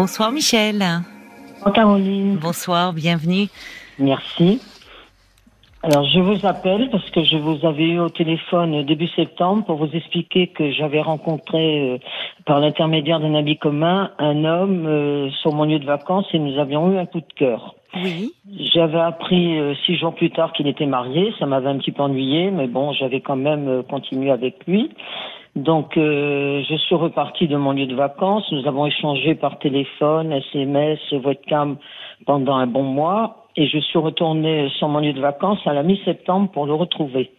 Bonsoir Michel. Bonsoir Caroline. Bonsoir, bienvenue. Merci. Alors je vous appelle parce que je vous avais eu au téléphone début septembre pour vous expliquer que j'avais rencontré euh, par l'intermédiaire d'un ami commun un homme euh, sur mon lieu de vacances et nous avions eu un coup de cœur. Oui. J'avais appris euh, six jours plus tard qu'il était marié, ça m'avait un petit peu ennuyé, mais bon, j'avais quand même continué avec lui. Donc, euh, je suis reparti de mon lieu de vacances. Nous avons échangé par téléphone, SMS, webcam pendant un bon mois. Et je suis retourné sur mon lieu de vacances à la mi-septembre pour le retrouver.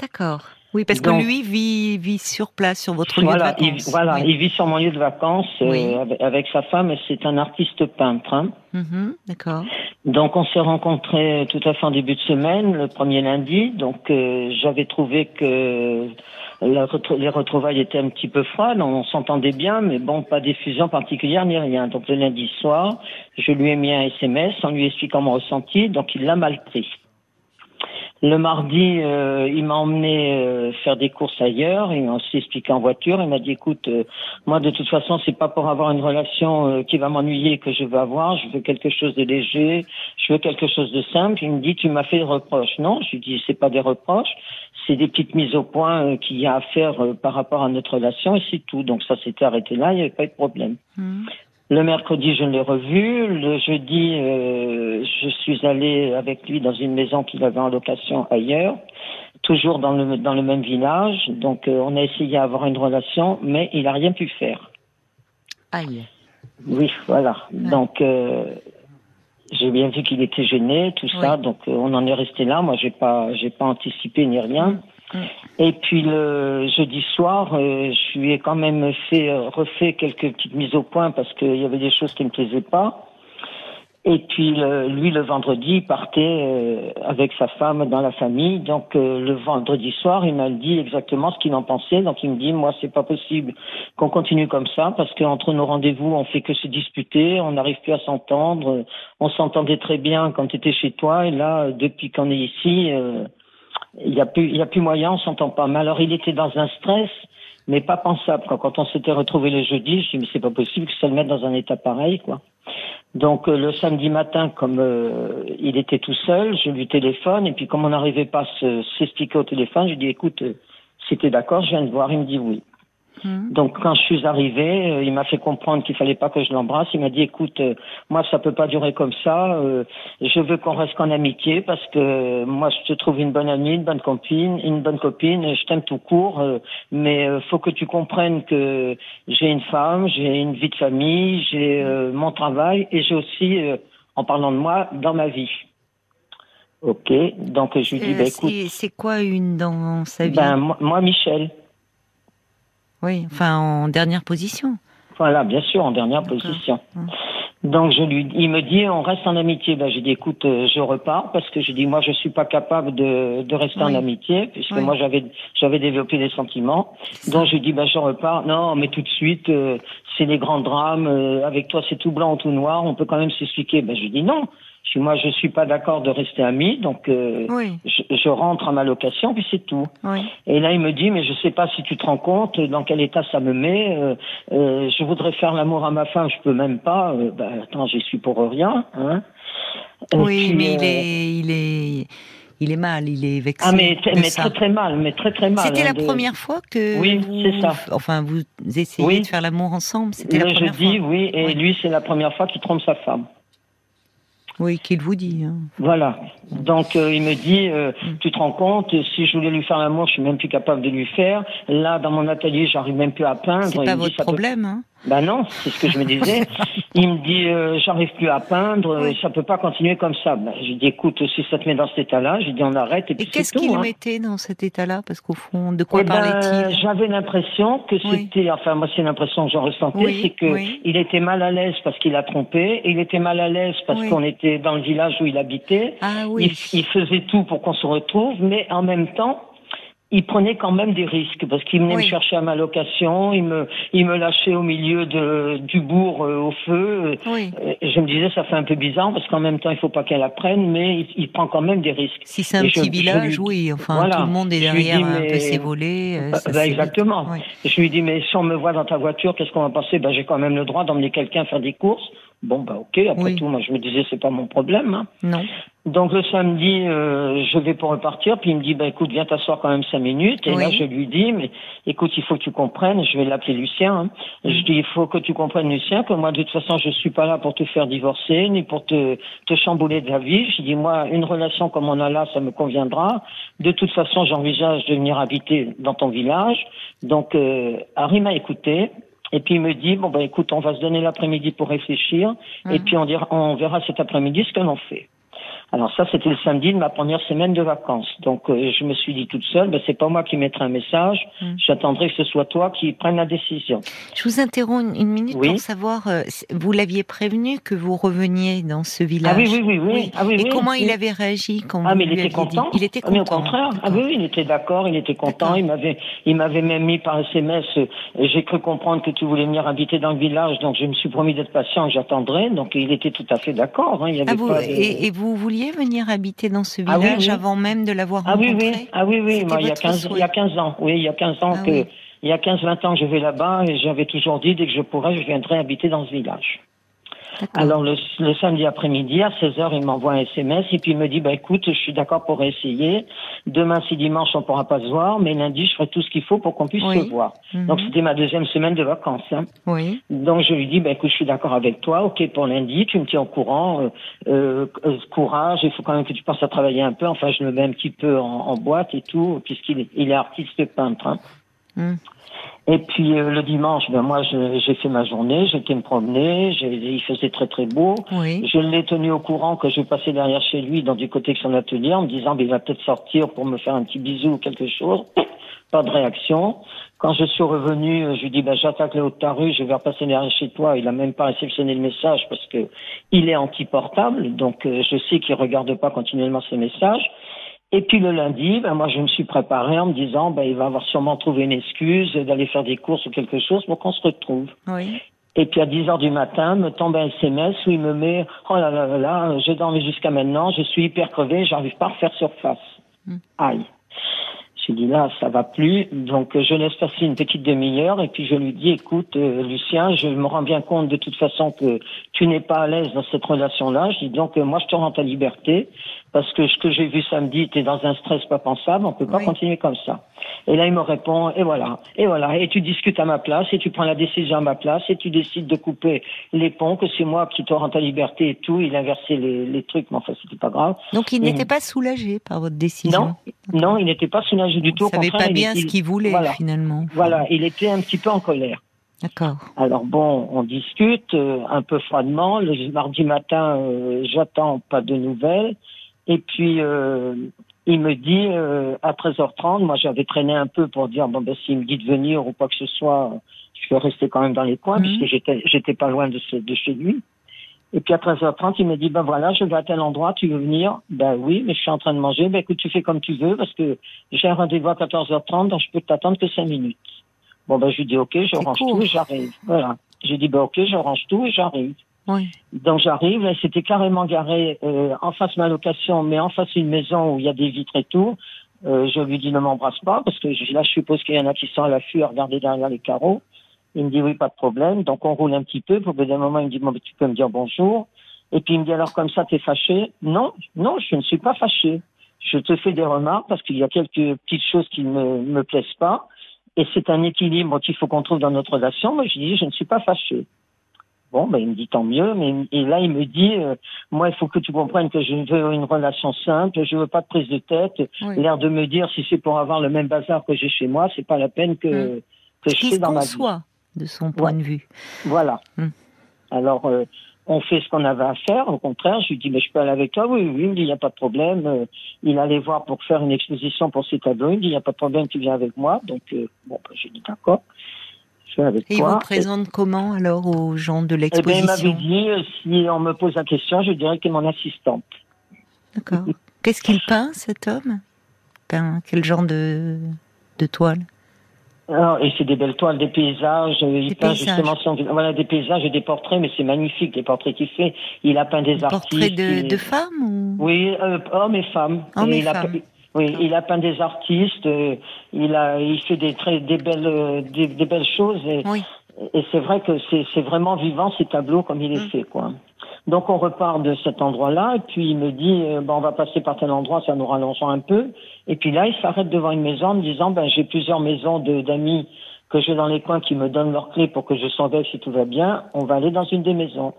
D'accord. Oui, parce que lui vit, vit sur place, sur votre lieu de vacances. Il, voilà, il vit sur mon lieu de vacances euh, avec, sa femme. C'est un artiste peintre. Hein. Mm-hmm, d'accord. Donc, on s'est rencontrés tout à fait en début de semaine, le premier lundi. Donc, euh, j'avais trouvé que les retrouvailles étaient un petit peu froides, on s'entendait bien, mais bon, pas d'effusion particulière ni rien. Donc le lundi soir, je lui ai mis un SMS en lui expliquant mon ressenti, donc il l'a mal pris. Le mardi, euh, il m'a emmené euh, faire des courses ailleurs. Il m'a expliqué en voiture. Il m'a dit, écoute, euh, moi de toute façon, c'est pas pour avoir une relation qui va m'ennuyer que je veux avoir. Je veux quelque chose de léger. Je veux quelque chose de simple. Il me dit, tu m'as fait des reproches. Non, je lui dis, c'est pas des reproches. C'est des petites mises au point qu'il y a à faire par rapport à notre relation et c'est tout. Donc ça s'était arrêté là. Il n'y avait pas eu de problème. Mmh. Le mercredi, je l'ai revu. Le jeudi, euh, je suis allée avec lui dans une maison qu'il avait en location ailleurs, toujours dans le, dans le même village. Donc, euh, on a essayé d'avoir une relation, mais il n'a rien pu faire. Aïe. Oui, voilà. Donc, euh, j'ai bien vu qu'il était gêné, tout ça. Donc, on en est resté là. Moi, j'ai pas, j'ai pas anticipé ni rien. Mm. Et puis le jeudi soir, euh, je lui ai quand même fait euh, refait quelques petites mises au point parce qu'il y avait des choses qui me plaisaient pas. Et puis lui le vendredi, il partait euh, avec sa femme dans la famille. Donc le vendredi soir, il m'a dit exactement ce qu'il en pensait. Donc il me dit moi c'est pas possible qu'on continue comme ça parce qu'entre nos rendez-vous on fait que se disputer, on n'arrive plus à s'entendre. On s'entendait très bien quand tu étais chez toi et là depuis qu'on est ici il n'y a plus, a plus moyen, on s'entend pas. Mais alors, il était dans un stress, mais pas pensable. Quand, quand on s'était retrouvé le jeudi, je dis mais c'est pas possible que ça le mette dans un état pareil, quoi. Donc euh, le samedi matin, comme euh, il était tout seul, je lui téléphone et puis comme on n'arrivait pas à s'expliquer au téléphone, je lui dis écoute, euh, si t'es d'accord, je viens de voir. Il me dit oui. Hmm. Donc quand je suis arrivée, euh, il m'a fait comprendre qu'il fallait pas que je l'embrasse. Il m'a dit écoute, euh, moi ça peut pas durer comme ça. Euh, je veux qu'on reste en amitié parce que moi je te trouve une bonne amie, une bonne copine, une bonne copine. Je t'aime tout court, mais faut que tu comprennes que j'ai une femme, j'ai une vie de famille, j'ai mon travail et j'ai aussi, en parlant de moi, dans ma vie. Ok, donc je lui dis bah, écoute. C'est quoi une dans sa vie? Ben moi Michel. Oui, enfin en dernière position. Voilà, bien sûr, en dernière position. Donc je lui, il me dit, on reste en amitié. Ben j'ai dit, écoute, euh, je repars parce que j'ai dit, moi je suis pas capable de, de rester en amitié puisque moi j'avais j'avais développé des sentiments. Donc je lui dis, ben je repars. Non, mais tout de suite, euh, c'est les grands drames. Euh, avec toi, c'est tout blanc ou tout noir. On peut quand même s'expliquer. Ben je lui dis non. Si moi je suis pas d'accord de rester ami, donc euh, je, rentre à ma location puis c'est tout. Et là il me dit mais je sais pas si tu te rends compte dans quel état ça me met. Euh, euh, je voudrais faire l'amour à ma femme, je peux même pas. bah, attends, j'y suis pour rien. Hein. oui, mais il est, il est, il est mal, il est vexé. Ah mais, mais très très mal, mais très très mal. C'était hein, la première fois que. Oui, c'est ça. Enfin, vous essayez de faire l'amour ensemble. C'était la première je dis oui, et lui c'est la première fois qu'il trompe sa femme. Oui, qu'il vous dit. Hein. Voilà. Donc euh, il me dit, euh, mm. tu te rends compte, si je voulais lui faire l'amour, je suis même plus capable de lui faire. Là, dans mon atelier, j'arrive même plus à peindre. C'est pas votre problème, hein ben non, c'est ce que je me disais. il me dit, euh, j'arrive plus à peindre, ça peut pas continuer comme ça. Ben, j'ai dit, écoute, si ça te met dans cet état-là, j'ai dit, on arrête. Et, et qu'est-ce qu'il hein. mettait dans cet état-là? Parce qu'au fond, de quoi eh ben, parlait-il? J'avais l'impression que c'était, enfin moi c'est l'impression que j'en ressentais, c'est que il était mal à l'aise parce qu'il a trompé, il était mal à l'aise parce qu'on était dans le village où il habitait. Ah, oui. il, il faisait tout pour qu'on se retrouve, mais en même temps, il prenait quand même des risques parce qu'il venait me chercher à ma location, il me, il me lâchait au milieu de, du bourg euh, au feu. Oui. je me disais ça fait un peu bizarre parce qu'en même temps il faut pas qu'elle apprenne, mais il, prend quand même des risques. Si c'est un petit village, oui, enfin tout le monde est derrière un peu ses volets. Euh, bah, exactement. Je lui dis mais si on me voit dans ta voiture, qu'est-ce qu'on va passer Ben j'ai quand même le droit d'emmener quelqu'un faire des courses. Bon, bah ok, après tout, moi je me disais, c'est pas mon problème. Hein. Non. Donc le samedi, euh, je vais pour repartir, puis il me dit, bah écoute, viens t'asseoir quand même cinq minutes. Et là, je lui dis, mais écoute, il faut que tu comprennes, je vais l'appeler Lucien. Hein. Je dis, il faut que tu comprennes, Lucien, que moi, de toute façon, je suis pas là pour te faire divorcer, ni pour te, te chambouler de la vie. Je dis, moi, une relation comme on a là, ça me conviendra. De toute façon, j'envisage de venir habiter dans ton village. Donc, euh, Harry m'a écouté. Et puis il me dit bon bah écoute, on va se donner l'après-midi pour réfléchir, et mhm. puis on, dira, on verra cet après-midi ce que l'on fait. Alors ça, c'était le samedi de ma première semaine de vacances. Donc euh, je me suis dit toute seule, ben, c'est pas moi qui mettrai un message, hmm. j'attendrai que ce soit toi qui prenne la décision. Je vous interromps une minute pour savoir, euh, vous l'aviez prévenu que vous reveniez dans ce village? Ah oui, oui, oui. oui. Ah, oui Et comment il avait réagi quand ah, vous mais il était content. Il était content. Mais au contraire, ah oui, il était d'accord, il était content. Il m'avait, il m'avait même mis par SMS. Euh, j'ai cru comprendre que tu voulais venir habiter dans le village, donc je me suis promis d'être patient, j'attendrai. Donc il était tout à fait d'accord. Hein, ah, vous, et, et vous vouliez venir habiter dans ce ah village avant même de l'avoir ah rencontré oui, oui. Ah oui, oui, Moi, il, y a 15, il y a 15 ans. Oui, il y a 15 ans ah que, il y a 15-20 ans que je vais là-bas et j'avais toujours dit, dès que je pourrais, je viendrais habiter dans ce village. Alors le, samedi après-midi à 16h, il m'envoie un SMS et puis il me dit bah écoute, je suis d'accord pour essayer. Demain c'est dimanche, on pourra pas se voir, mais lundi je ferai tout ce qu'il faut pour qu'on puisse se voir. Mhm. Donc c'était ma deuxième semaine de vacances. Hein. Oui. Donc je lui dis bah écoute, je suis d'accord avec toi. OK pour lundi, tu me tiens au courant. Euh, euh, euh, courage, il faut quand même que tu passes à travailler un peu. Enfin je le mets un petit peu en, boîte et tout puisqu'il est, il est artiste peintre. Hein. Mhm. Et puis euh, le dimanche, ben moi j'ai fait ma journée, j'étais me promener, il faisait très très beau. Je l'ai tenu au courant que je passais derrière chez lui dans du côté de son atelier en me disant ben, il va peut-être sortir pour me faire un petit bisou ou quelque chose. Pas de réaction. Quand je suis revenu, je lui dis ben j'attaque le haut de ta rue, je vais repasser derrière chez toi. Il a même pas réceptionné le message parce que il est anti-portable, donc euh, je sais qu'il regarde pas continuellement ses messages. Et puis le lundi, ben moi je me suis préparé en me disant ben il va avoir sûrement trouvé une excuse d'aller faire des courses ou quelque chose pour qu'on se retrouve. Oui. Et puis à 10 heures du matin, me tombe un SMS où il me met oh là là là là, j'ai dormi jusqu'à maintenant, je suis hyper crevé, j'arrive pas à refaire surface. Hmm. Aïe. J'ai dit là, ça va plus. Donc je laisse passer une petite demi-heure et puis je lui dis écoute euh, Lucien, je me rends bien compte de toute façon que tu n'es pas à l'aise dans cette relation-là. Je dis donc euh, moi je te rends ta liberté parce que ce que j'ai vu samedi, tu es dans un stress pas pensable, on peut pas continuer comme ça. Et là, il me répond, et voilà, et voilà, et tu discutes à ma place, et tu prends la décision à ma place, et tu décides de couper les ponts, que c'est moi qui te rends ta liberté et tout. Il a inversé les, les trucs, mais enfin, c'était pas grave. Donc, il n'était pas soulagé par votre décision? Non, non, il n'était pas soulagé du tout. Il savait pas bien ce qu'il voulait, finalement. Voilà, il était un petit peu en colère. D'accord. Alors bon, on discute euh, un peu froidement. Le mardi matin, euh, j'attends pas de nouvelles. Et puis, euh, il me dit, euh, à 13h30, moi j'avais traîné un peu pour dire, bon ben s'il me dit de venir ou quoi que ce soit, je vais rester quand même dans les coins, mhm. puisque j'étais, j'étais pas loin de, de chez lui. Et puis à 13h30, il me dit, ben voilà, je vais à tel endroit, tu veux venir? Ben oui, mais je suis en train de manger. Ben écoute, tu fais comme tu veux, parce que j'ai un rendez-vous à 14h30, donc je peux t'attendre que 5 minutes. Bon ben je lui dis, ok, je range tout et j'arrive. Voilà. J'ai dit, ben ok, je range tout et j'arrive. Donc j'arrive, c'était carrément garé euh, en face de ma location, mais en face d'une maison où il y a des vitres et tout. Euh, je lui dis ne m'embrasse pas parce que là je suppose qu'il y en a qui sont à l'affût à regarder derrière les carreaux. Il me dit oui pas de problème, donc on roule un petit peu. Pour d'un moment il me dit tu peux me dire bonjour. Et puis il me dit alors comme ça t'es fâché? Non non je ne suis pas fâché. Je te fais des remarques parce qu'il y a quelques petites choses qui ne me plaisent pas et c'est un équilibre qu'il faut qu'on trouve dans notre relation. Moi je dis je ne suis pas fâché. Bon, ben, il me dit tant mieux, mais et là il me dit, euh, moi il faut que tu comprennes que je veux une relation simple, je veux pas de prise de tête. L'air de me dire si c'est pour avoir le même bazar que j'ai chez moi, c'est pas la peine que hum. que je fais dans ma vie. de son point de vue. Voilà. Hum. Alors euh, on fait ce qu'on avait à faire. Au contraire, je lui dis mais je peux aller avec toi. Oui, oui, il me dit il n'y a pas de problème. Euh, il allait voir pour faire une exposition pour ses tableaux. Il me dit il n'y a pas de problème, tu viens avec moi. Donc bon, ben, j'ai dit d'accord. Et il vous présente comment alors aux gens de l'exposition eh bien, Il m'avait dit, euh, si on me pose la question, je dirais que mon assistante. D'accord. Qu'est-ce qu'il peint, cet homme? Quel genre de... de toiles alors, et c'est des belles toiles, des paysages. Euh, il peint justement voilà des paysages et des portraits, mais c'est magnifique les portraits qu'il fait. Il a peint des, des artistes. Portraits de, de femmes ou... Oui, euh, hommes et femmes. Hommes et, il femmes. A, oui, il a peint des artistes. Euh, il a, il fait des très, des belles, euh, des, des belles choses. Et, oui. et c'est vrai que c'est vraiment vivant ces tableaux comme il est mm. fait, quoi. Donc on repart de cet endroit-là, et puis il me dit, euh, bon, on va passer par tel endroit, ça nous rallongeant un peu. Et puis là, il s'arrête devant une maison en me disant, ben j'ai plusieurs maisons d'amis que j'ai dans les coins qui me donnent leurs clés pour que je surveille si tout va bien. On va aller dans une des maisons.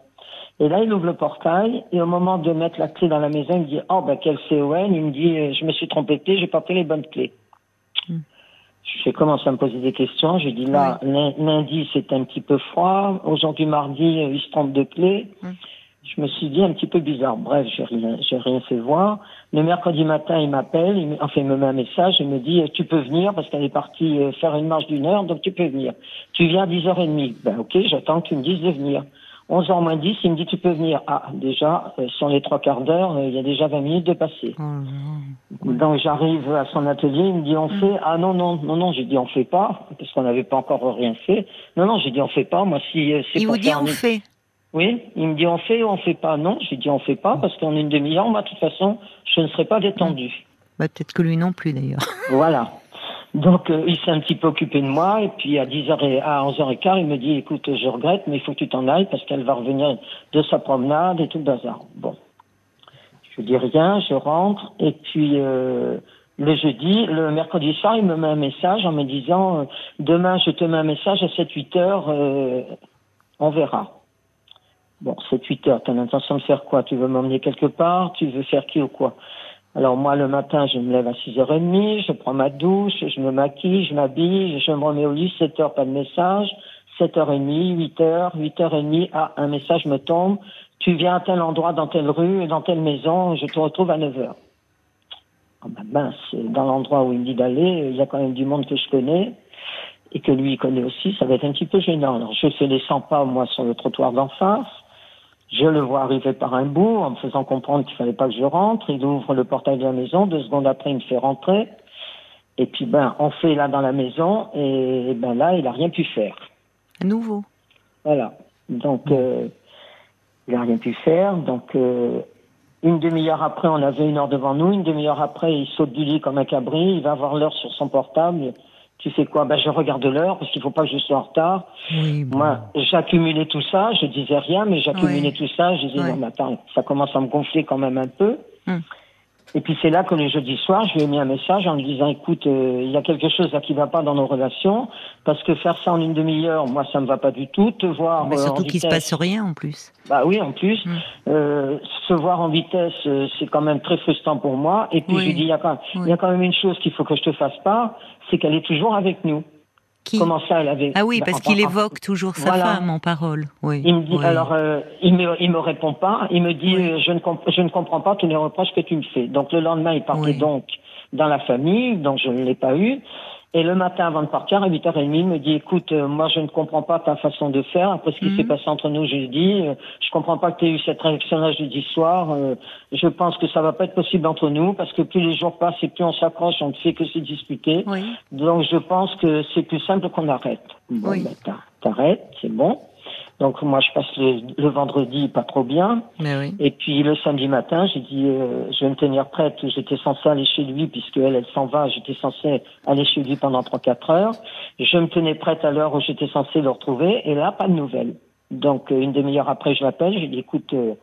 Et là, il ouvre le portail, et au moment de mettre la clé dans la maison, il me dit, oh ben quel CON, il me dit, je me suis trompé de clé, j'ai pris les bonnes clés. Mm. J'ai commencé à me poser des questions? J'ai dit là, oui. lundi c'est un petit peu froid. Aujourd'hui mardi, euh, il se trompe de clé. Je me suis dit un petit peu bizarre. Bref, j'ai rien, j'ai rien fait voir. Le mercredi matin, il m'appelle, il, enfin, il me met un message, il me dit, tu peux venir? parce qu'elle est partie euh, faire une marche d'une heure, donc tu peux venir. Tu viens à 10h30. Ben, ok, j'attends que tu me dises de venir. 11h moins 10, il me dit, tu peux venir. Ah, déjà, euh, sur les trois quarts d'heure, euh, il y a déjà 20 minutes de passé. Oh, donc, j'arrive à son atelier, il me dit, on mm. fait, ah, non, non, non, non, j'ai dit, on fait pas, parce qu'on n'avait pas encore rien fait. Non, non, j'ai dit, on fait pas. Moi, si, c'est Il vous dit, on fait. Oui, il me dit on fait ou on fait pas? Non, j'ai dit on fait pas parce qu'en une demi-heure, moi, de toute façon, je ne serai pas détendu. Bah, peut-être que lui non plus d'ailleurs. Voilà. Donc euh, il s'est un petit peu occupé de moi et puis à 10h et à 11h15, il me dit écoute, je regrette mais il faut que tu t'en ailles parce qu'elle va revenir de sa promenade et tout le bazar. Bon. Je dis rien, je rentre et puis euh, le jeudi, le mercredi soir, il me met un message en me disant euh, demain je te mets un message à 7-8 heures, euh, on verra. Bon, c'est 8 heures, t'as l'intention de faire quoi? Tu veux m'emmener quelque part? Tu veux faire qui ou quoi? Alors moi, le matin, je me lève à 6h30, je prends ma douche, je me maquille, je m'habille, je me remets au lit, 7 heures, pas de message, 7h30, 8h, 8h30, ah, un message me tombe, tu viens à tel endroit, dans telle rue, dans telle maison, je te retrouve à 9h. Oh ben mince, dans l'endroit où il me dit d'aller, il y a quand même du monde que je connais et que lui il connaît aussi, ça va être un petit peu gênant. Alors je fais les 100 pas, moi, sur le trottoir d'en face. Je le vois arriver par un bout en me faisant comprendre qu'il fallait pas que je rentre. Il ouvre le portail de la maison. Deux secondes après, il me fait rentrer. Et puis, ben, on fait là dans la maison. Et ben là, il a rien pu faire. À nouveau. Voilà. Donc, euh, il a rien pu faire. Donc, euh, une demi-heure après, on avait une heure devant nous. Une demi-heure après, il saute du lit comme un cabri. Il va voir l'heure sur son portable tu fais quoi Ben je regarde l'heure parce qu'il faut pas que je sois en retard. Oui, bon. Moi, j'accumulais tout ça, je disais rien, mais j'accumulais oui. tout ça. Je disais ouais. non, mais attends, ça commence à me gonfler quand même un peu. Hum. Et puis c'est là que le jeudi soir, je lui ai mis un message en lui disant écoute, euh, il y a quelque chose là qui va pas dans nos relations parce que faire ça en une demi-heure, moi ça me va pas du tout. Te voir mais euh, surtout qu'il se passe rien en plus. Bah oui, en plus, mmh. euh, se voir en vitesse, euh, c'est quand même très frustrant pour moi. Et puis Oui. je lui dis il y a quand, Oui. il y a quand même une chose qu'il faut que je te fasse pas, c'est qu'elle est toujours avec nous. Qui Comment ça, elle avait Ah oui, Bah, parce qu'il évoque toujours sa Voilà. femme en parole. Oui. Il me dit oui. alors euh, il me il me répond pas, il me dit Oui. euh, je ne je ne comprends pas tous les reproches que tu me fais. Donc le lendemain il partait Oui. donc dans la famille, donc je ne l'ai pas eu. Et le matin avant de partir à 8h30, il me dit écoute euh, moi je ne comprends pas ta façon de faire après ce qui Mhm. s'est passé entre nous jeudi, euh, je comprends pas que tu aies eu cette réaction-là jeudi soir, euh, je pense que ça va pas être possible entre nous parce que plus les jours passent et plus on s'accroche, on ne fait que se disputer. Oui. Donc je pense que c'est plus simple qu'on arrête. Bon, Oui. ben, t'ar- t'arrêtes, c'est bon. Donc moi je passe le, le vendredi pas trop bien. Mais oui. Et puis le samedi matin, j'ai dit euh, je vais me tenir prête. J'étais censée aller chez lui puisque elle, elle s'en va. J'étais censée aller chez lui pendant trois quatre heures. Je me tenais prête à l'heure où j'étais censée le retrouver. Et là, pas de nouvelles. Donc euh, une demi-heure après, je l'appelle. J'ai dit écoute, euh,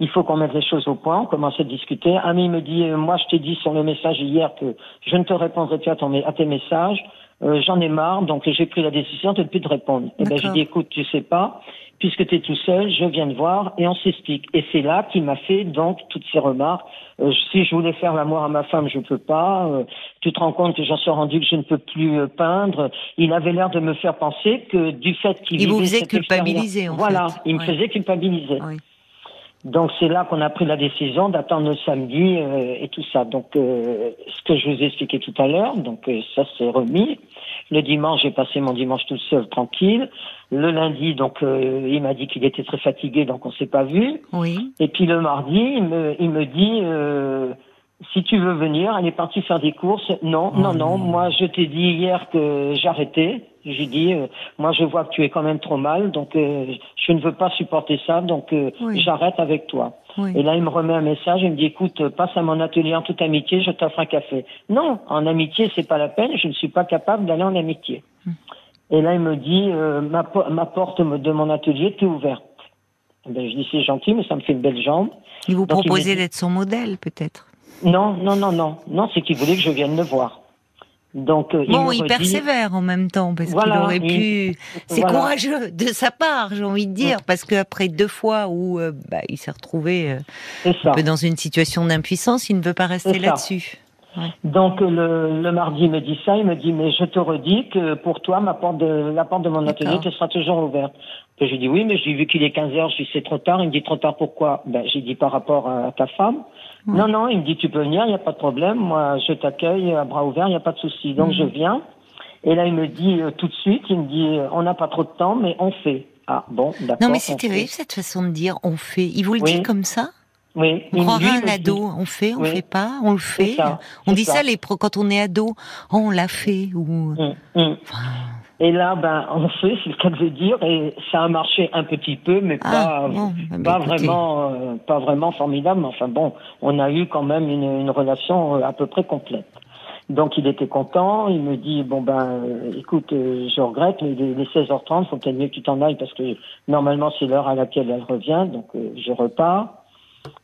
il faut qu'on mette les choses au point. On commence à discuter. Ami me dit euh, moi je t'ai dit sur le message hier que je ne te répondrai plus à, ton, à tes messages. Euh, J'en ai marre, donc j'ai pris la décision de ne plus te répondre. Et ben j'ai dit écoute, tu sais pas, puisque tu es tout seul, je viens te voir et on s'explique. Et c'est là qu'il m'a fait donc toutes ces remarques. Euh, si je voulais faire l'amour à ma femme, je peux pas. Euh, tu te rends compte que j'en suis rendu que je ne peux plus euh, peindre. Il avait l'air de me faire penser que du fait qu'il Il vous faisait culpabiliser, en Voilà, fait. il me Ouais. faisait culpabiliser. Donc c'est là qu'on a pris la décision d'attendre le samedi euh, et tout ça. Donc euh, ce que je vous ai expliqué tout à l'heure, donc euh, ça s'est remis. Le dimanche, j'ai passé mon dimanche tout seul, tranquille. Le lundi, donc euh, il m'a dit qu'il était très fatigué, donc on s'est pas vu. Oui. Et puis le mardi, il me, il me dit, euh, si tu veux venir, elle est partie faire des courses. Non, non, non. Moi, je t'ai dit hier que j'arrêtais. J'ai dit, euh, moi, je vois que tu es quand même trop mal, donc euh, je ne veux pas supporter ça, donc euh, j'arrête avec toi. Et là, il me remet un message, il me dit, écoute, passe à mon atelier en toute amitié, je t'offre un café. Non, en amitié, c'est pas la peine, je ne suis pas capable d'aller en amitié. Hmm. Et là, il me dit, ma, ma porte de mon atelier est ouverte. Ben, je dis, c'est gentil, mais ça me fait une belle jambe. Il vous proposait d'être son modèle, peut-être non, non, non, non. Non, c'est qu'il voulait que je vienne le voir. Donc, euh, bon, il, persévère en même temps parce qu'il aurait pu. C'est courageux de sa part, j'ai envie de dire, parce qu'après deux fois où euh, bah, il s'est retrouvé euh, un peu dans une situation d'impuissance, il ne veut pas rester là-dessus. Donc le, le, mardi, il me dit ça, il me dit mais je te redis que pour toi, ma porte de, la porte de mon atelier te sera toujours ouverte. Et j'ai dit oui, mais j'ai vu qu'il est 15 heures, je dis c'est trop tard. Il me dit trop tard pourquoi? Ben j'ai dit par rapport à ta femme. Non, non, il me dit tu peux venir, il n'y a pas de problème. Moi, je t'accueille à bras ouverts, il n'y a pas de souci. Donc je viens. Et là, il me dit euh, tout de suite, il me dit euh, on n'a pas trop de temps, mais on fait. Ah bon, d'accord. Non, mais c'est terrible cette façon de dire on fait. Il vous le dit comme ça? Oui. On croirait un ado. On fait, on fait pas, on le fait. on dit ça, les quand on est ado. Oh, on l'a fait ou. Hum, hum. Et là, ben, on fait, c'est le cas de dire, et ça a marché un petit peu, mais ah, pas, pas vraiment, euh, pas vraiment formidable. Enfin bon, on a eu quand même une, une, relation euh, à peu près complète. Donc il était content, il me dit bon ben, euh, écoute, je regrette, mais les, 16h30, faut peut-être mieux que tu t'en ailles parce que normalement c'est l'heure à laquelle elle revient, donc je repars.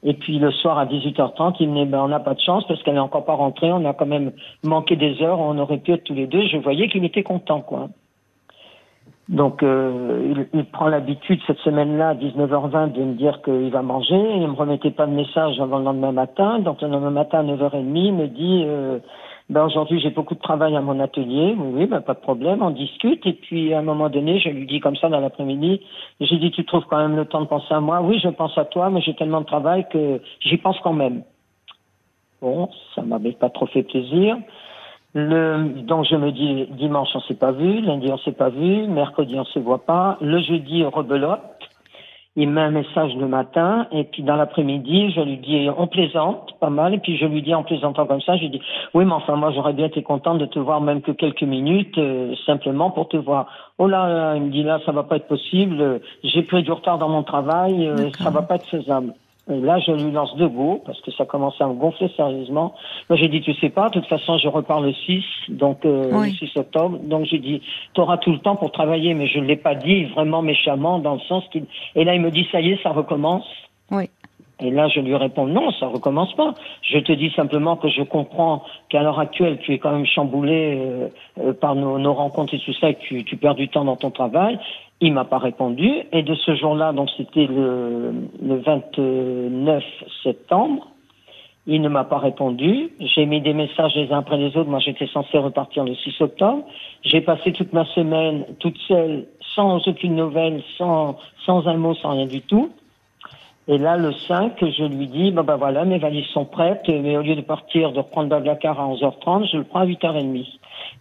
Et puis le soir à 18h30, il me dit ben, on n'a pas de chance parce qu'elle n'est encore pas rentrée, on a quand même manqué des heures, on aurait pu être tous les deux. Je voyais qu'il était content, quoi. Donc euh, il, il, prend l'habitude cette semaine-là à 19h20 de me dire qu'il va manger. Il me remettait pas de message avant le lendemain matin. Donc le lendemain matin à 9h30, il me dit euh, ben aujourd'hui j'ai beaucoup de travail à mon atelier. Oui, oui, ben pas de problème, on discute. Et puis à un moment donné, je lui dis comme ça dans l'après-midi, j'ai dit tu trouves quand même le temps de penser à moi? Oui, je pense à toi, mais j'ai tellement de travail que j'y pense quand même. Bon, ça m'avait pas trop fait plaisir. Le, donc je me dis dimanche on s'est pas vu, lundi on s'est pas vu, mercredi on se voit pas, le jeudi rebelote. Il met un message le matin. Et puis dans l'après-midi je lui dis on plaisante pas mal. Et puis je lui dis en plaisantant comme ça je lui dis oui mais enfin moi j'aurais bien été contente de te voir même que quelques minutes euh, simplement pour te voir. Oh là, il me dit là ça va pas être possible, j'ai pris du retard dans mon travail, euh, ça va pas être faisable. Et là, je lui lance deux go parce que ça commençait à me gonfler sérieusement. Moi, j'ai dit, tu sais pas, de toute façon, je repars le 6, donc euh, le 6 octobre. Donc, j'ai dit, tu auras tout le temps pour travailler, mais je ne l'ai pas dit vraiment méchamment dans le sens qu'il... Et là, il me dit, ça y est, ça recommence. Oui. Et là, je lui réponds non, ça recommence pas. Je te dis simplement que je comprends qu'à l'heure actuelle, tu es quand même chamboulé euh, euh, par nos, nos, rencontres et tout ça, et que tu, tu, perds du temps dans ton travail. Il m'a pas répondu. Et de ce jour-là, donc c'était le, le 29 septembre, il ne m'a pas répondu. J'ai mis des messages les uns après les autres. Moi, j'étais censé repartir le 6 octobre. J'ai passé toute ma semaine toute seule, sans aucune nouvelle, sans, sans un mot, sans rien du tout. Et là, le 5, je lui dis, bah, bah voilà, mes valises sont prêtes, mais au lieu de partir, de reprendre Blablacar à 11h30, je le prends à 8h30.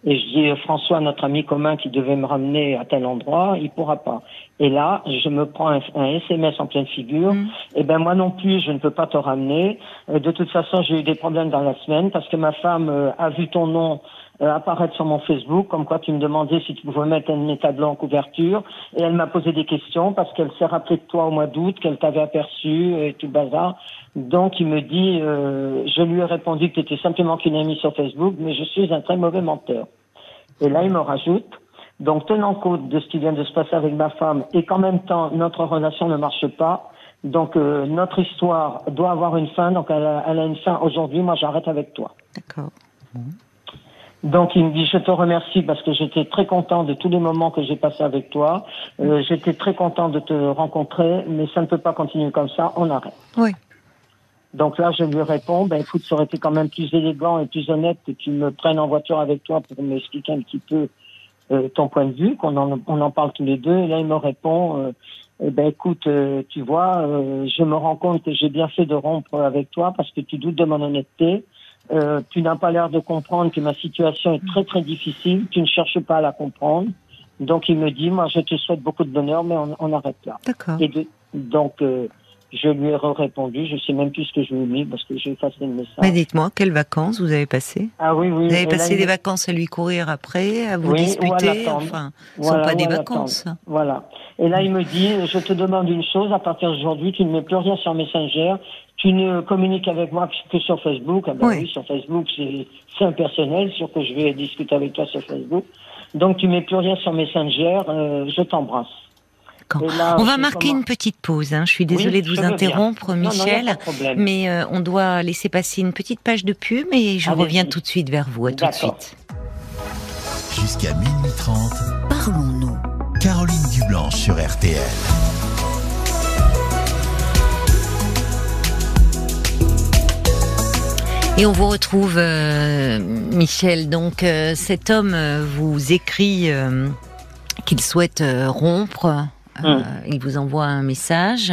Et je dis, François, notre ami commun qui devait me ramener à tel endroit, il pourra pas. Et là, je me prends un, SMS en pleine figure. Mm. Et eh ben moi non plus, je ne peux pas te ramener. Euh, de toute façon, j'ai eu des problèmes dans la semaine parce que ma femme euh, a vu ton nom apparaître sur mon Facebook, comme quoi tu me demandais si tu pouvais mettre un de mes tableaux en couverture. Et elle m'a posé des questions parce qu'elle s'est rappelée de toi au mois d'août, qu'elle t'avait aperçu et tout le bazar. Donc il me dit, euh, je lui ai répondu que tu étais simplement qu'une amie sur Facebook, mais je suis un très mauvais menteur. Et là, il me rajoute, donc tenant compte de ce qui vient de se passer avec ma femme et qu'en même temps notre relation ne marche pas, donc euh, notre histoire doit avoir une fin, donc elle a, elle a une fin aujourd'hui, moi j'arrête avec toi. D'accord. Donc il me dit je te remercie parce que j'étais très content de tous les moments que j'ai passés avec toi. Euh, j'étais très content de te rencontrer, mais ça ne peut pas continuer comme ça. On arrête. Oui. Donc là je lui réponds ben écoute ça aurait été quand même plus élégant et plus honnête que tu me prennes en voiture avec toi pour m'expliquer un petit peu euh, ton point de vue, qu'on en, on en parle tous les deux. Et là il me répond euh, eh ben écoute tu vois je me rends compte que j'ai bien fait de rompre avec toi parce que tu doutes de mon honnêteté. Euh, tu n'as pas l'air de comprendre que ma situation est très très difficile, tu ne cherches pas à la comprendre. Donc il me dit, moi je te souhaite beaucoup de bonheur, mais on, on arrête là. D'accord. Et donc euh, Je lui ai répondu, je sais même plus ce que je lui ai mis parce que j'ai effacé le message. Mais dites-moi, quelles vacances vous avez passé Ah oui, oui. Vous avez passé des vacances à lui courir après, à vous disputer? Enfin, ce ne sont pas des vacances. Voilà. Et là, il me dit, je te demande une chose, à partir d'aujourd'hui, tu ne mets plus rien sur Messenger, tu ne communiques avec moi que sur Facebook. Ah ben oui. sur Facebook, c'est impersonnel, sûr que je vais discuter avec toi sur Facebook. Donc, tu mets plus rien sur Messenger, euh, je t'embrasse. on va marquer une petite pause. Hein. Je suis désolée de vous interrompre, Michel, mais euh, on doit laisser passer une petite page de pub et je reviens tout de suite vers vous. À tout de suite. Jusqu'à minuit 30, parlons-nous. Caroline Dublanche sur RTL. Et on vous retrouve, euh, Michel. Donc, euh, cet homme euh, vous écrit qu'il souhaite rompre. Hum. Il vous envoie un message.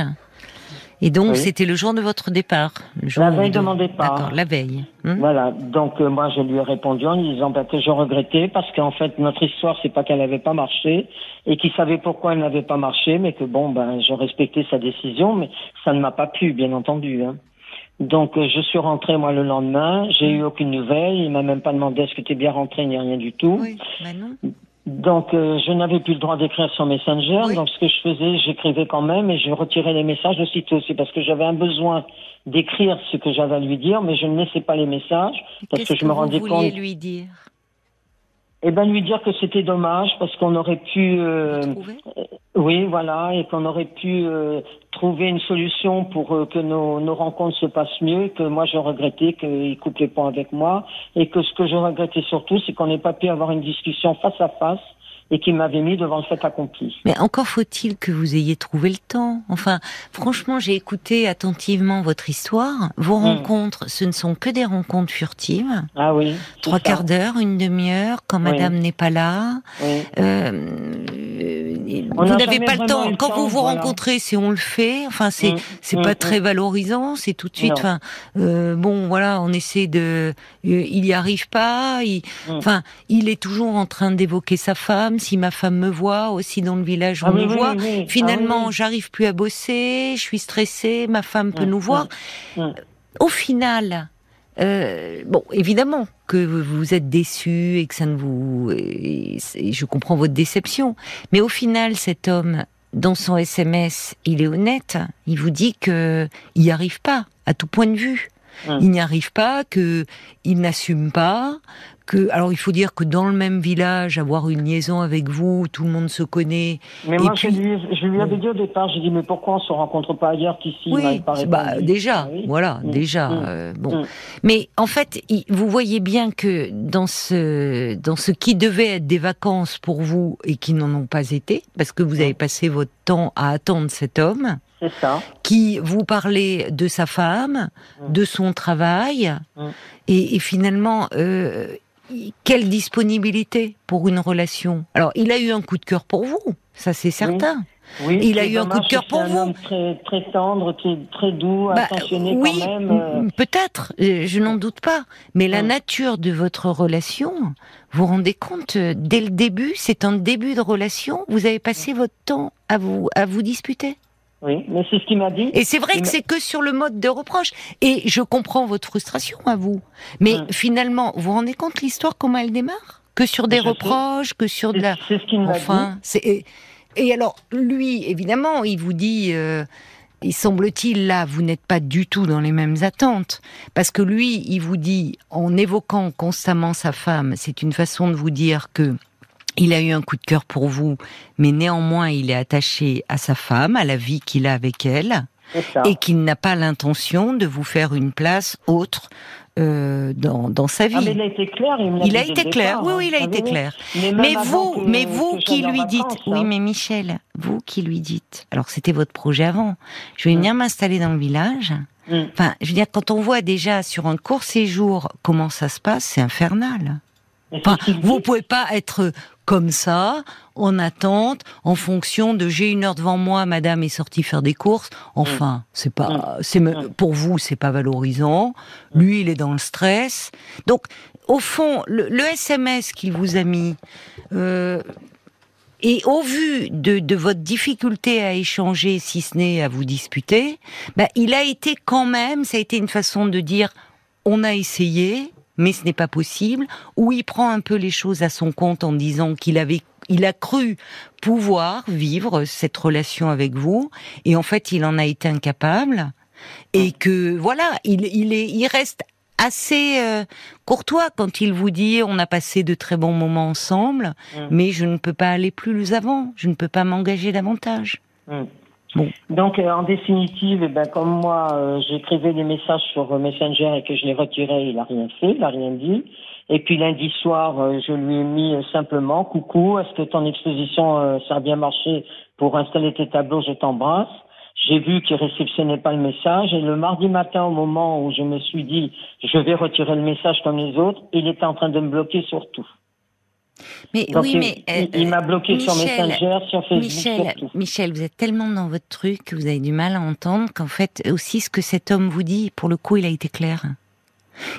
Et donc, c'était le jour de votre départ le jour La veille de, mon départ. D'accord, la veille. Hum. Voilà. Donc, moi, je lui ai répondu en lui disant bah, que je regrettais parce qu'en fait, notre histoire, c'est pas qu'elle n'avait pas marché et qu'il savait pourquoi elle n'avait pas marché, mais que bon, ben, je respectais sa décision, mais ça ne m'a pas plu, bien entendu. Hein. Donc euh, je suis rentré moi le lendemain, j'ai eu aucune nouvelle, il m'a même pas demandé est-ce que tu es bien rentré ni rien du tout. Oui, bah non. Donc euh, je n'avais plus le droit d'écrire sur Messenger, donc ce que je faisais, j'écrivais quand même et je retirais les messages aussitôt. C'est parce que j'avais un besoin d'écrire ce que j'avais à lui dire, mais je ne laissais pas les messages parce que je me rendais compte. lui dire? Eh ben lui dire que c'était dommage parce qu'on aurait pu, euh, euh, oui voilà, et qu'on aurait pu euh, trouver une solution pour que nos, nos, rencontres se passent mieux. Que moi je regrettais qu'il coupe les ponts avec moi et que ce que je regrettais surtout, c'est qu'on n'ait pas pu avoir une discussion face à face et qui m'avait mis devant le fait accompli. Mais encore faut-il que vous ayez trouvé le temps. Enfin, franchement, j'ai écouté attentivement votre histoire. Vos hmm. rencontres, ce ne sont que des rencontres furtives. Ah oui. Trois quarts d'heure, une demi-heure, quand Madame n'est pas là. Oui. Euh, vous n'avez pas le temps. Quand vous vous rencontrez, c'est on le fait. Enfin, c'est mm. c'est pas mm, très valorisant. C'est tout de suite. Enfin, euh, bon, voilà, on essaie de. Euh, il y arrive pas. Il, enfin, il est toujours en train d'évoquer sa femme. Si ma femme me voit aussi dans le village, on ah, me voit. Finalement, ah j'arrive plus à bosser. Je suis stressée. Ma femme peut nous voir. Au final, euh, bon, évidemment que vous êtes déçu et que ça ne vous, je comprends votre déception, mais au final, cet homme, dans son SMS, il est honnête. Il vous dit que il n'y arrive pas à tout point de vue. Hum. Il n'y arrive pas, que il n'assume pas, alors il faut dire que dans le même village, avoir une liaison avec vous, tout le monde se connaît. Mais moi, je, lui, avais dit au départ, j'ai dit mais pourquoi on se rencontre pas ailleurs qu'ici Oui, bah, déjà, ah voilà, mm. déjà. Mm. Euh, bon, mais en fait, vous voyez bien que dans ce dans ce qui devait être des vacances pour vous et qui n'en ont pas été, parce que vous avez passé votre temps à attendre cet homme. Ça. Qui vous parlait de sa femme, de son travail, et, et, finalement, euh, quelle disponibilité pour une relation? Alors, il a eu un coup de cœur pour vous, ça c'est certain. Oui. il a eu un coup de cœur pour vous. Un très, très tendre, très, doux, bah, attentionné oui, quand même. Euh. Peut-être, euh, je n'en doute pas. Mais la nature de votre relation, vous vous rendez compte, dès le début, c'est un début de relation, vous avez passé votre temps à vous, à vous disputer? Oui, mais c'est ce qu'il m'a dit. Et c'est vrai que c'est que sur le mode de reproche. Et je comprends votre frustration à vous. Mais hum. finalement, vous vous rendez compte l'histoire, comment elle démarre? Que sur des reproches, que sur de la... C'est ce qu'il m'a enfin, dit. Et, alors, lui, évidemment, il vous dit... Euh, il semble-t-il, là, vous n'êtes pas du tout dans les mêmes attentes. Parce que lui, il vous dit, en évoquant constamment sa femme, c'est une façon de vous dire que il a eu un coup de cœur pour vous, mais néanmoins il est attaché à sa femme, à la vie qu'il a avec elle, et qu'il n'a pas l'intention de vous faire une place autre euh, dans, dans, sa vie. Ah, mais il a été clair. Il, il a été clair. oui, oui, il a été clair. Mais, vous, mais vous qui lui dites, oui, hein. mais Michel, vous qui lui dites. Alors c'était votre projet avant. Je vais venir mm. m'installer dans le village. Mm. Enfin, je veux dire, quand on voit déjà sur un court séjour comment ça se passe, c'est infernal. Enfin, vous pouvez pas être comme ça, en attente, en fonction de j'ai une heure devant moi, madame est sortie faire des courses. Enfin, mm. c'est pas, mm. c'est mm. pour vous, c'est pas valorisant. Lui, il est dans le stress. Donc, au fond, le, SMS qu'il vous a mis, euh, Et au vu de, de, votre difficulté à échanger, si ce n'est à vous disputer, bah, il a été quand même, ça a été une façon de dire, on a essayé, mais ce n'est pas possible, ou il prend un peu les choses à son compte en disant qu'il avait il a cru pouvoir vivre cette relation avec vous, et en fait, il en a été incapable, et que voilà, il, il est, il reste assez euh, courtois quand il vous dit on a passé de très bons moments ensemble, mm. mais je ne peux pas aller plus avant, je ne peux pas m'engager davantage. Mm. Donc, euh, en définitive, eh ben, comme moi, euh, j'écrivais des messages sur Messenger et que je les retirais, il a rien fait, il a rien dit. Et puis lundi soir, je lui ai mis simplement coucou, est-ce que ton exposition ça a bien marché pour installer tes tableaux, je t'embrasse. J'ai vu qu'il réceptionnait pas le message et le mardi matin, au moment où je me suis dit je vais retirer le message comme les autres, il était en train de me bloquer sur tout. Mais oui, il, mais il, m'a bloqué Michel, sur Messenger, sur Facebook, Michel, Michel, vous êtes tellement dans votre truc que vous avez du mal à entendre qu'en fait aussi ce que cet homme vous dit, pour le coup, il a été clair.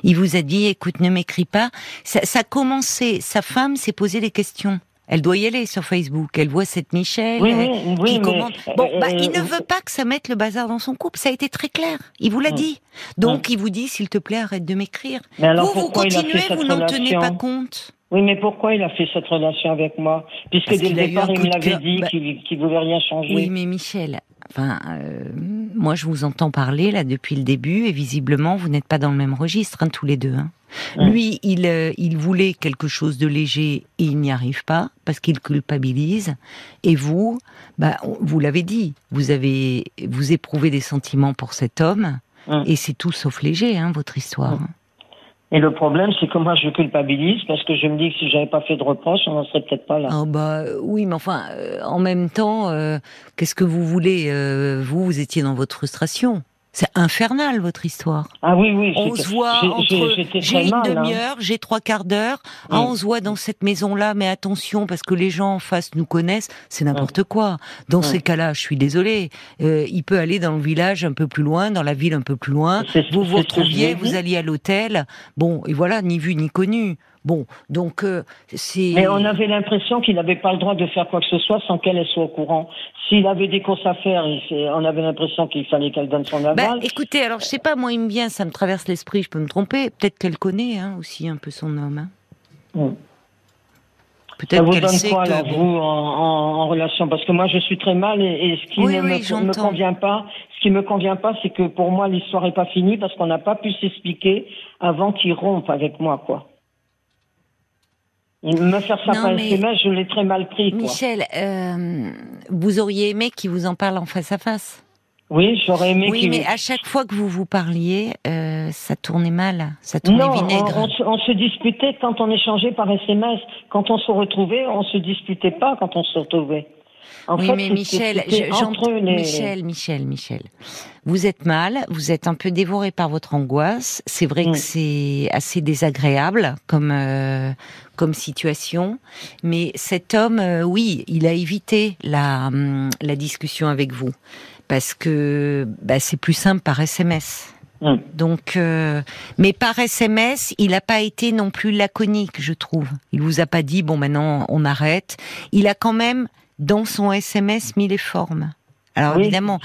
Il vous a dit, écoute, ne m'écris pas. Ça, ça a commencé. Sa femme s'est posé des questions. Elle doit y aller sur Facebook. Elle voit cette Michel oui, oui, qui commente. Bon, bah, euh, il ne veut pas que ça mette le bazar dans son couple. Ça a été très clair. Il vous l'a dit. Donc, il vous dit, s'il te plaît, arrête de m'écrire. Vous, vous continuez, vous n'en tenez pas compte. Oui, mais pourquoi il a fait cette relation avec moi Puisque dès le départ, il me l'avait dit bah qu'il ne voulait rien changer. Oui, mais Michel, Enfin, euh, moi, je vous entends parler là depuis le début, et visiblement, vous n'êtes pas dans le même registre, hein, tous les deux. Hein. Lui, il, euh, il voulait quelque chose de léger et il n'y arrive pas parce qu'il culpabilise. Et vous, bah, vous l'avez dit, vous avez, vous éprouvez des sentiments pour cet homme, et c'est tout sauf léger, hein, votre histoire. Et le problème, c'est que moi, je culpabilise parce que je me dis que si j'avais pas fait de reproche, on n'en serait peut-être pas là. Ah bah oui, mais enfin, euh, en même temps, euh, qu'est-ce que vous voulez euh, Vous, vous étiez dans votre frustration. C'est infernal votre histoire. Ah oui, oui. On se voit entre j'ai une hein. demi-heure, j'ai trois quarts d'heure. Ah, on se voit dans cette maison-là, mais attention parce que les gens en face nous connaissent, c'est n'importe quoi. Dans ces cas-là, je suis désolée. Euh, il peut aller dans le village un peu plus loin, dans la ville un peu plus loin. Vous vous retrouviez, vous alliez à l'hôtel. Bon, et voilà, ni vu ni connu. Bon, donc euh, c'est. Mais on avait l'impression qu'il n'avait pas le droit de faire quoi que ce soit sans qu'elle soit au courant. S'il avait des courses à faire, on avait l'impression qu'il fallait qu'elle donne son aval. Bah, écoutez, alors je sais pas, moi il me vient, ça me traverse l'esprit, je peux me tromper. Peut-être qu'elle connaît hein, aussi un peu son homme. Hein. Hmm. Peut-être vous donne quoi alors, vous en, relation? Parce que moi je suis très mal et, ce qui ne me, convient pas, ce qui me convient pas, c'est que pour moi l'histoire est pas finie parce qu'on n'a pas pu s'expliquer avant qu'il rompe avec moi, quoi. Me faire ça par SMS, je l'ai très mal pris. Quoi. Michel, euh, vous auriez aimé qu'il vous en parle en face à face? Oui, j'aurais aimé. Oui, mais à chaque fois que vous vous parliez, euh, ça tournait mal, ça tournait vinaigre. On, on, se disputait quand on échangeait par SMS. Quand on se retrouvait, on se disputait pas quand on se retrouvait oui, mais Michel, Michel, Michel, Michel, vous êtes mal, vous êtes un peu dévoré par votre angoisse. C'est vrai que c'est assez désagréable comme euh, comme situation, mais cet homme, euh, oui, il a évité la hum, la discussion avec vous parce que bah, c'est plus simple par SMS. Donc, euh, mais par SMS, il n'a pas été non plus laconique, je trouve. Il vous a pas dit bon maintenant on arrête. Il a quand même dans son SMS mis les formes. Alors évidemment,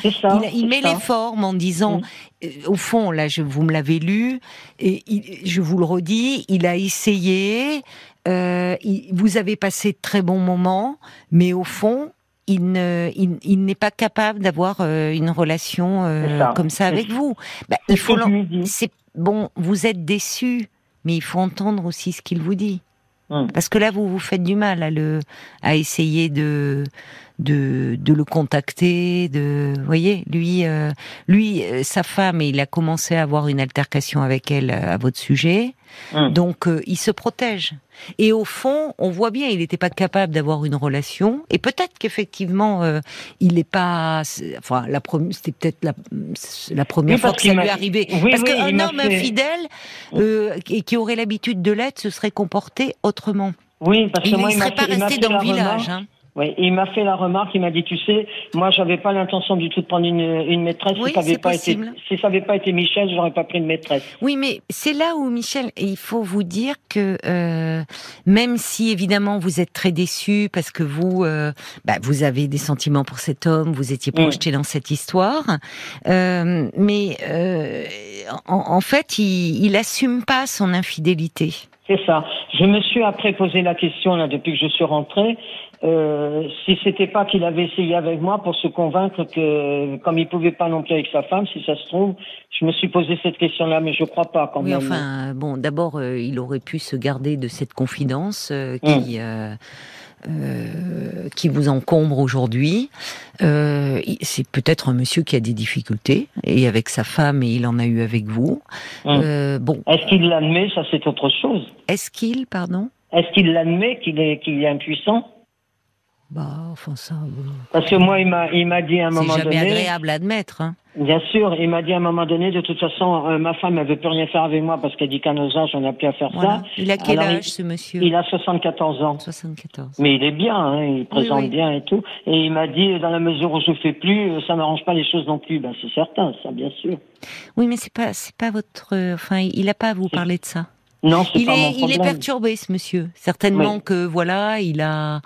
il, met les formes en disant, euh, au fond, là, je, vous me l'avez lu, et je vous le redis, il a essayé, euh, vous avez passé de très bons moments, mais au fond, il ne, il, n'est pas capable d'avoir euh, une relation comme ça avec vous. Bah, il faut, c'est bon, vous êtes déçu, mais il faut entendre aussi ce qu'il vous dit. Hum. Parce que là, vous vous faites du mal à le, à essayer de, de, de le contacter. De, voyez, lui, euh, lui, euh, sa femme, il a commencé à avoir une altercation avec elle euh, à votre sujet. Hum. Donc, il se protège. Et au fond, on voit bien, il n'était pas capable d'avoir une relation. Et peut-être qu'effectivement, il n'est pas. Enfin, la c'était peut-être la, la première fois que ça lui arrivé. Parce qu'un homme infidèle et qui aurait l'habitude de l'être se serait comporté autrement. Oui, parce que il moi, il ne serait pas resté dans le village. Hein. Oui, il m'a fait la remarque, il m'a dit, tu sais, moi, j'avais pas l'intention du tout de prendre une, une maîtresse. Oui, si ça n'avait pas été, si ça avait pas été Michel, j'aurais pas pris une maîtresse. Oui, mais c'est là où Michel, il faut vous dire que euh, même si évidemment vous êtes très déçu parce que vous, euh, bah, vous avez des sentiments pour cet homme, vous étiez projeté dans cette histoire, euh, mais euh, en, en, fait, il, il assume pas son infidélité. C'est ça. Je me suis après posé la question là depuis que je suis rentrée. Euh, si c'était pas qu'il avait essayé avec moi pour se convaincre que, comme il pouvait pas non plus avec sa femme, si ça se trouve, je me suis posé cette question-là, mais je crois pas quand oui, même. Enfin, bon, d'abord, euh, il aurait pu se garder de cette confidence euh, qui. Hum. Euh, qui vous encombre aujourd'hui. Euh, c'est peut-être un monsieur qui a des difficultés et avec sa femme et il en a eu avec vous. Hum. Euh, bon. Est-ce qu'il l'admet? Ça, c'est autre chose. Est-ce qu'il, pardon? Est-ce qu'il l'admet qu'il est, qu'il est impuissant? Bah, enfin ça. Parce que moi, il m'a, il m'a dit à un moment donné. C'est jamais agréable à admettre. Hein. Bien sûr, il m'a dit à un moment donné, de toute façon, euh, ma femme, elle veut plus rien faire avec moi parce qu'elle dit qu'à nos âges, on n'a plus à faire ça. Il a quel âge, ce monsieur Il a 74 ans. 74. Mais il est bien, hein, il présente bien et tout. Et il m'a dit, dans la mesure où je fais plus, euh, ça n'arrange pas les choses non plus. Ben, c'est certain, ça, bien sûr. Oui, mais c'est pas, c'est pas votre, enfin, il n'a pas à vous parler de ça. Non, il est, il est perturbé, ce monsieur. Certainement que voilà, il a,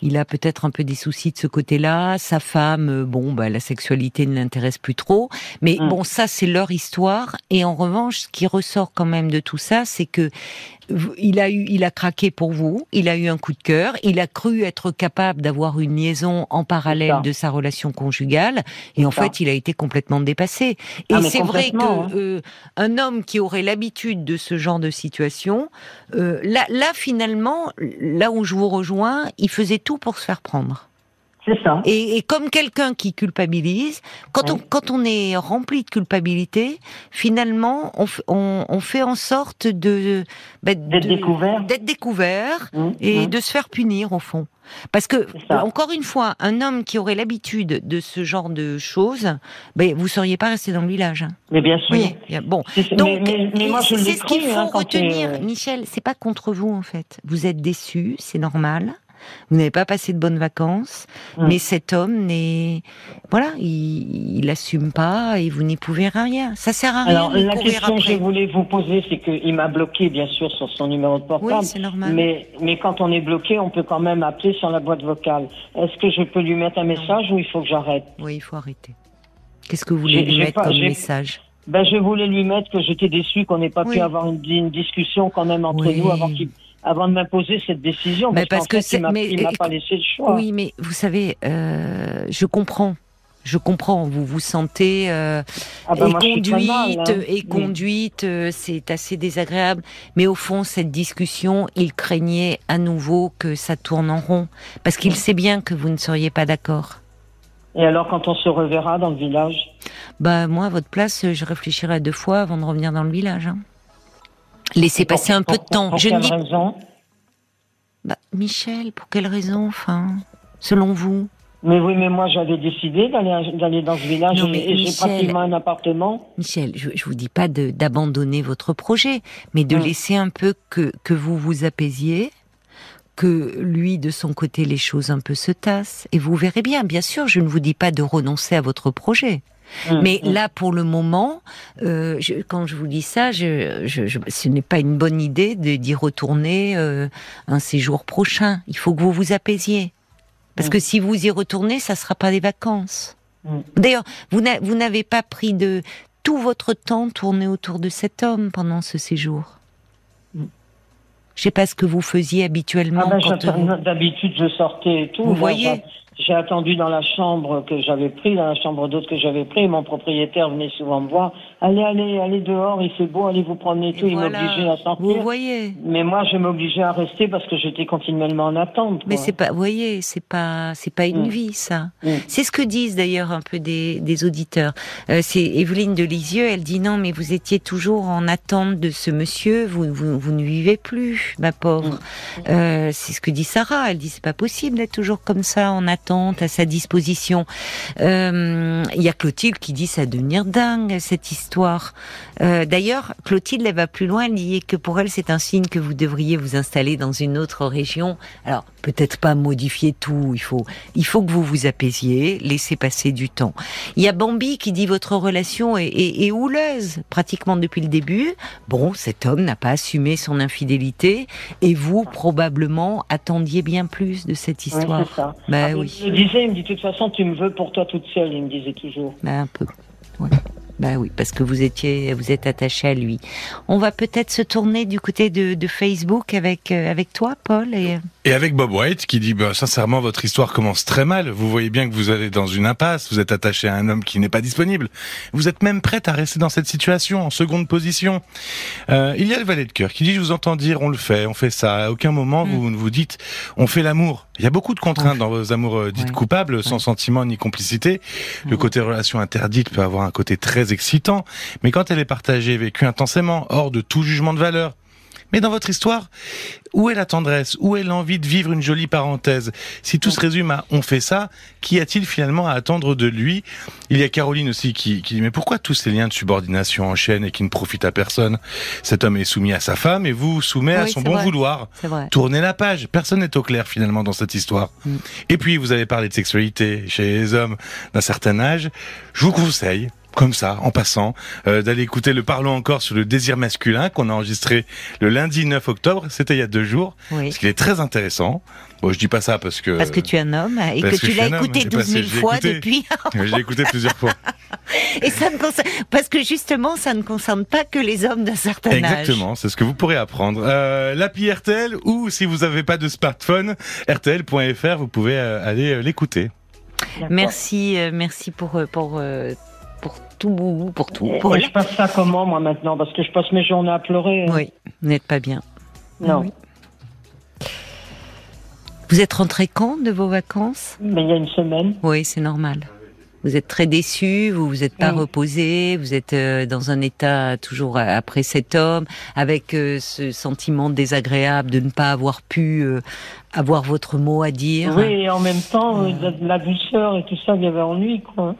il a peut-être un peu des soucis de ce côté-là. Sa femme, euh, bon, bah, la sexualité ne l'intéresse plus trop. Mais hum. bon, ça, c'est leur histoire. Et en revanche, ce qui ressort quand même de tout ça, c'est que il a eu, il a craqué pour vous, il a eu un coup de cœur, il a cru être capable d'avoir une liaison en parallèle de sa relation conjugale, et en fait, il a été complètement dépassé. Et ah, c'est vrai que hein. euh, un homme qui aurait l'habitude de ce genre de situation, euh, là, là finalement, là où je vous rejoins, il faisait tout pour se faire prendre. C'est ça. Et, comme quelqu'un qui culpabilise, quand, on, quand on est rempli de culpabilité, finalement, on, on, on fait en sorte de bah, d'être découvert, d'être découvert mmh, et mmh. de se faire punir au fond. Parce que encore une fois, un homme qui aurait l'habitude de ce genre de choses, ben vous seriez pas resté dans le village. Hein. Mais bien sûr. bon, donc c'est ce qu'il faut hein, retenir, euh, Michel. C'est pas contre vous en fait. Vous êtes déçu, c'est normal vous n'avez pas passé de bonnes vacances, mm. mais cet homme n'est, voilà, il, il assume pas et vous n'y pouvez rien. Ça sert à rien. Alors la question que je voulais vous poser, c'est qu'il m'a bloqué bien sûr sur son numéro de portable. Oui, c'est normal. Mais mais quand on est bloqué, on peut quand même appeler sur la boîte vocale. Est-ce que je peux lui mettre un message ou il faut que j'arrête? Oui, il faut arrêter. Qu'est-ce que vous voulez lui mettre comme message? Ben, je voulais lui mettre que j'étais déçu qu'on n'ait pas pu avoir une, une, discussion quand même entre nous avant qu'il avant de m'imposer cette décision. Mais parce, que il m'a pas laissé le choix. Oui, mais vous savez, euh, je comprends. Je comprends, vous vous sentez euh, ah bah conduite, et hein. conduite, euh, c'est assez désagréable. Mais au fond, cette discussion, il craignait à nouveau que ça tourne en rond, parce qu'il sait bien que vous ne seriez pas d'accord. Et alors, quand on se reverra dans le village? Bah moi, à votre place, je réfléchirai deux fois avant de revenir dans le village. Hein. Laissez passer un peu de temps. Pour je quelle dis... raison bah, Michel, pour quelle raison, enfin, selon vous mais oui, mais moi j'avais décidé d'aller dans ce village et, j'ai pratiquement un appartement. Michel, je, je vous dis pas d'abandonner votre projet, mais de hum. laisser un peu que, que vous vous apaisiez, que lui, de son côté, les choses un peu se tassent. Et vous verrez bien, bien sûr, je ne vous dis pas de renoncer à votre projet. Mmh, Mais mmh. là, pour le moment, euh, je, quand je vous dis ça, je, je, ce n'est pas une bonne idée d'y retourner euh, un séjour prochain. Il faut que vous vous apaisiez. Parce mmh. que si vous y retournez, ça ne sera pas des vacances. D'ailleurs, vous n'avez pas pris de tout votre temps tourné autour de cet homme pendant ce séjour. Je sais pas ce que vous faisiez habituellement. Ah ben, D'habitude, je sortais et tout. Vous voyez j'ai attendu dans la chambre que j'avais pris, dans la chambre d'autre que j'avais pris. Mon propriétaire venait souvent me voir. Allez, allez, allez dehors, il fait beau, allez vous promener tout. il m'obligeait à sortir. Vous voyez. Mais moi, je m'obligeais à rester parce que j'étais continuellement en attente. Mais c'est pas, vous voyez, c'est pas, c'est pas une mm. vie, ça. Mm. C'est ce que disent d'ailleurs un peu des, des auditeurs. Euh, c'est Evelyne de Lisieux, elle dit non, mais vous étiez toujours en attente de ce monsieur, vous, vous, vous ne vivez plus, ma pauvre. Mm. Euh, c'est ce que dit Sarah. Elle dit c'est pas possible d'être toujours comme ça en attente à sa disposition. Il y a Clotilde qui dit ça devenir dingue cette histoire. D'ailleurs, Clotilde elle va plus loin, elle dit que pour elle c'est un signe que vous devriez vous installer dans une autre région. Alors peut-être pas modifier tout, il faut il faut que vous vous apaisiez, laissez passer du temps. Il y a Bambi qui dit votre relation est, est, est houleuse pratiquement depuis le début. Bon, cet homme n'a pas assumé son infidélité et vous probablement attendiez bien plus de cette histoire. Oui, ça. Bah, ah, oui. Il me disait, il me dit de toute façon tu me veux pour toi toute seule, il me disait toujours. Bah, un peu. Ouais. Bah oui, parce que vous étiez, vous êtes attaché à lui. On va peut-être se tourner du côté de, de Facebook avec euh, avec toi, Paul, et et avec Bob White qui dit bah, sincèrement votre histoire commence très mal. Vous voyez bien que vous allez dans une impasse. Vous êtes attaché à un homme qui n'est pas disponible. Vous êtes même prête à rester dans cette situation en seconde position. Euh, il y a le valet de cœur qui dit je vous entends dire on le fait, on fait ça. À aucun moment mm. vous ne vous dites on fait l'amour. Il y a beaucoup de contraintes dans vos amours euh, dites coupables, sans sentiment ni complicité. Le côté relation interdite peut avoir un côté très excitant, mais quand elle est partagée, vécue intensément, hors de tout jugement de valeur, mais dans votre histoire, où est la tendresse? Où est l'envie de vivre une jolie parenthèse? Si tout se résume à on fait ça, qu'y a-t-il finalement à attendre de lui? Il y a Caroline aussi qui, qui dit mais pourquoi tous ces liens de subordination enchaînent et qui ne profitent à personne? Cet homme est soumis à sa femme et vous soumet à son bon vouloir. Tournez la page. Personne n'est au clair finalement dans cette histoire. Mm. Et puis vous avez parlé de sexualité chez les hommes d'un certain âge. Je vous conseille comme ça, en passant, euh, d'aller écouter le Parlons encore sur le désir masculin qu'on a enregistré le lundi 9 octobre, c'était il y a deux jours, oui. parce qu'il est très intéressant. Bon, je dis pas ça parce que... Parce que tu es un homme et que, tu l'as écouté 12 000 fois depuis... J'ai écouté plusieurs fois. Et ça ne concerne... Parce que justement, ça ne concerne pas que les hommes d'un certain âge. Exactement, c'est ce que vous pourrez apprendre. Euh, L'appli RTL ou si vous n'avez pas de smartphone, rtl.fr, vous pouvez euh, aller euh, l'écouter. Merci, merci pour, pour pour tout, pour tout. Pour je passe ça comment, moi, maintenant Parce que je passe mes journées à pleurer. Hein. Oui, vous n'êtes pas bien. Non. Vous êtes rentré quand de vos vacances? Mais il y a une semaine. Oui, c'est normal. Vous êtes très déçu, vous vous êtes pas reposé, vous êtes euh, dans un état toujours après cet homme, avec euh, ce sentiment désagréable de ne pas avoir pu euh, avoir votre mot à dire. Oui, et en même temps, la douceur et tout ça, il y avait ennui, quoi.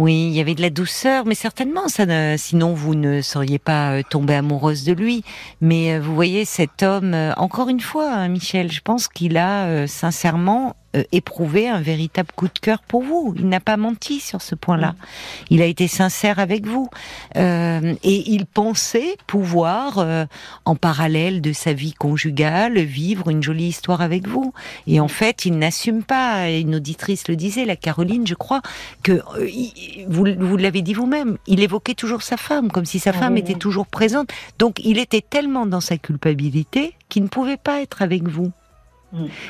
Oui, il y avait de la douceur, mais certainement, ça sinon vous ne seriez pas euh, tombée amoureuse de lui. Mais euh, vous voyez, cet homme, euh, encore une fois, hein, Michel, je pense qu'il a sincèrement euh, éprouvé un véritable coup de cœur pour vous. Il n'a pas menti sur ce point-là. Il a été sincère avec vous. Euh, et il pensait pouvoir, euh, en parallèle de sa vie conjugale, vivre une jolie histoire avec vous. Et en fait, il n'assume pas. Une auditrice le disait, la Caroline, je crois, que vous, vous l'avez dit vous-même, il évoquait toujours sa femme, comme si sa ah femme était toujours présente. Donc il était tellement dans sa culpabilité qu'il ne pouvait pas être avec vous.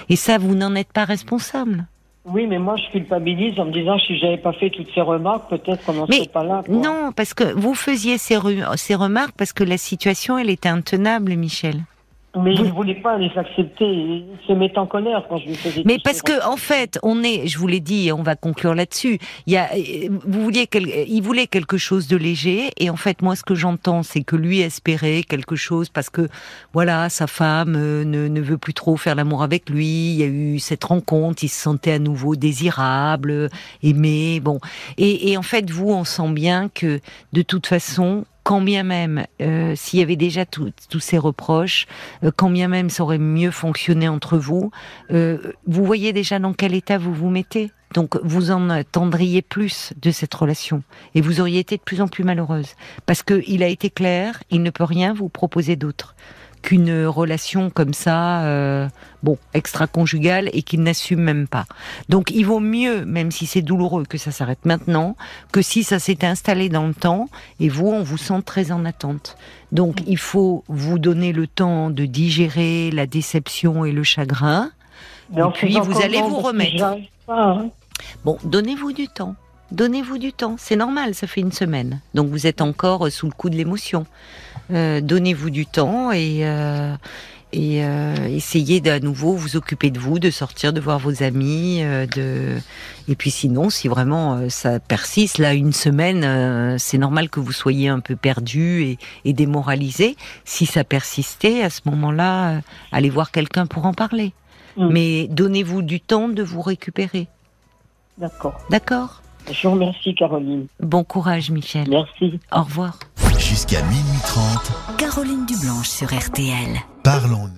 Et ça, vous n'en êtes pas responsable. Oui, mais moi, je culpabilise en me disant, si j'avais pas fait toutes ces remarques, peut-être qu'on n'en serait pas là. Non, parce que vous faisiez ces, ces remarques parce que la situation, elle était intenable, Michel. Mais il ne voulait pas les accepter. Il se met en colère quand je lui faisais. Mais parce que en fait, on est, je vous l'ai dit, et on va conclure là-dessus. Il y a, vous vouliez, il voulait quelque chose de léger, et en fait, moi, ce que j'entends, c'est que lui espérait quelque chose parce que, voilà, sa femme euh, ne, ne veut plus trop faire l'amour avec lui. Il y a eu cette rencontre, il se sentait à nouveau désirable, aimé, bon. Et, et en fait, vous, on sent bien que de toute façon, quand bien même, euh, s'il y avait déjà tous ces reproches, euh, quand bien même ça aurait mieux fonctionné entre vous, euh, vous voyez déjà dans quel état vous vous mettez. Donc vous en attendriez plus de cette relation. Et vous auriez été de plus en plus malheureuse. Parce qu'il a été clair, il ne peut rien vous proposer d'autre qu'une relation comme ça, euh, bon, extra-conjugale et qu'il n'assume même pas. Donc il vaut mieux, même si c'est douloureux, que ça s'arrête maintenant, que si ça s'est installé dans le temps et vous, on vous sent très en attente. Donc il faut vous donner le temps de digérer la déception et le chagrin. et puis vous allez vous remettre. Hein. Bon, donnez-vous du temps. Donnez-vous du temps, c'est normal, ça fait une semaine. Donc vous êtes encore sous le coup de l'émotion. Euh, donnez-vous du temps et, euh, et euh, essayez d'à nouveau vous occuper de vous, de sortir, de voir vos amis, de et puis sinon, si vraiment ça persiste, là une semaine, c'est normal que vous soyez un peu perdu et, et démoralisé. Si ça persistait, à ce moment-là, allez voir quelqu'un pour en parler. Mm. Mais donnez-vous du temps de vous récupérer. D'accord. D'accord? Je vous remercie, Caroline. Bon courage, Michel. Merci. Au revoir. Jusqu'à minuit 30. Caroline Dublanche sur RTL. Parlons.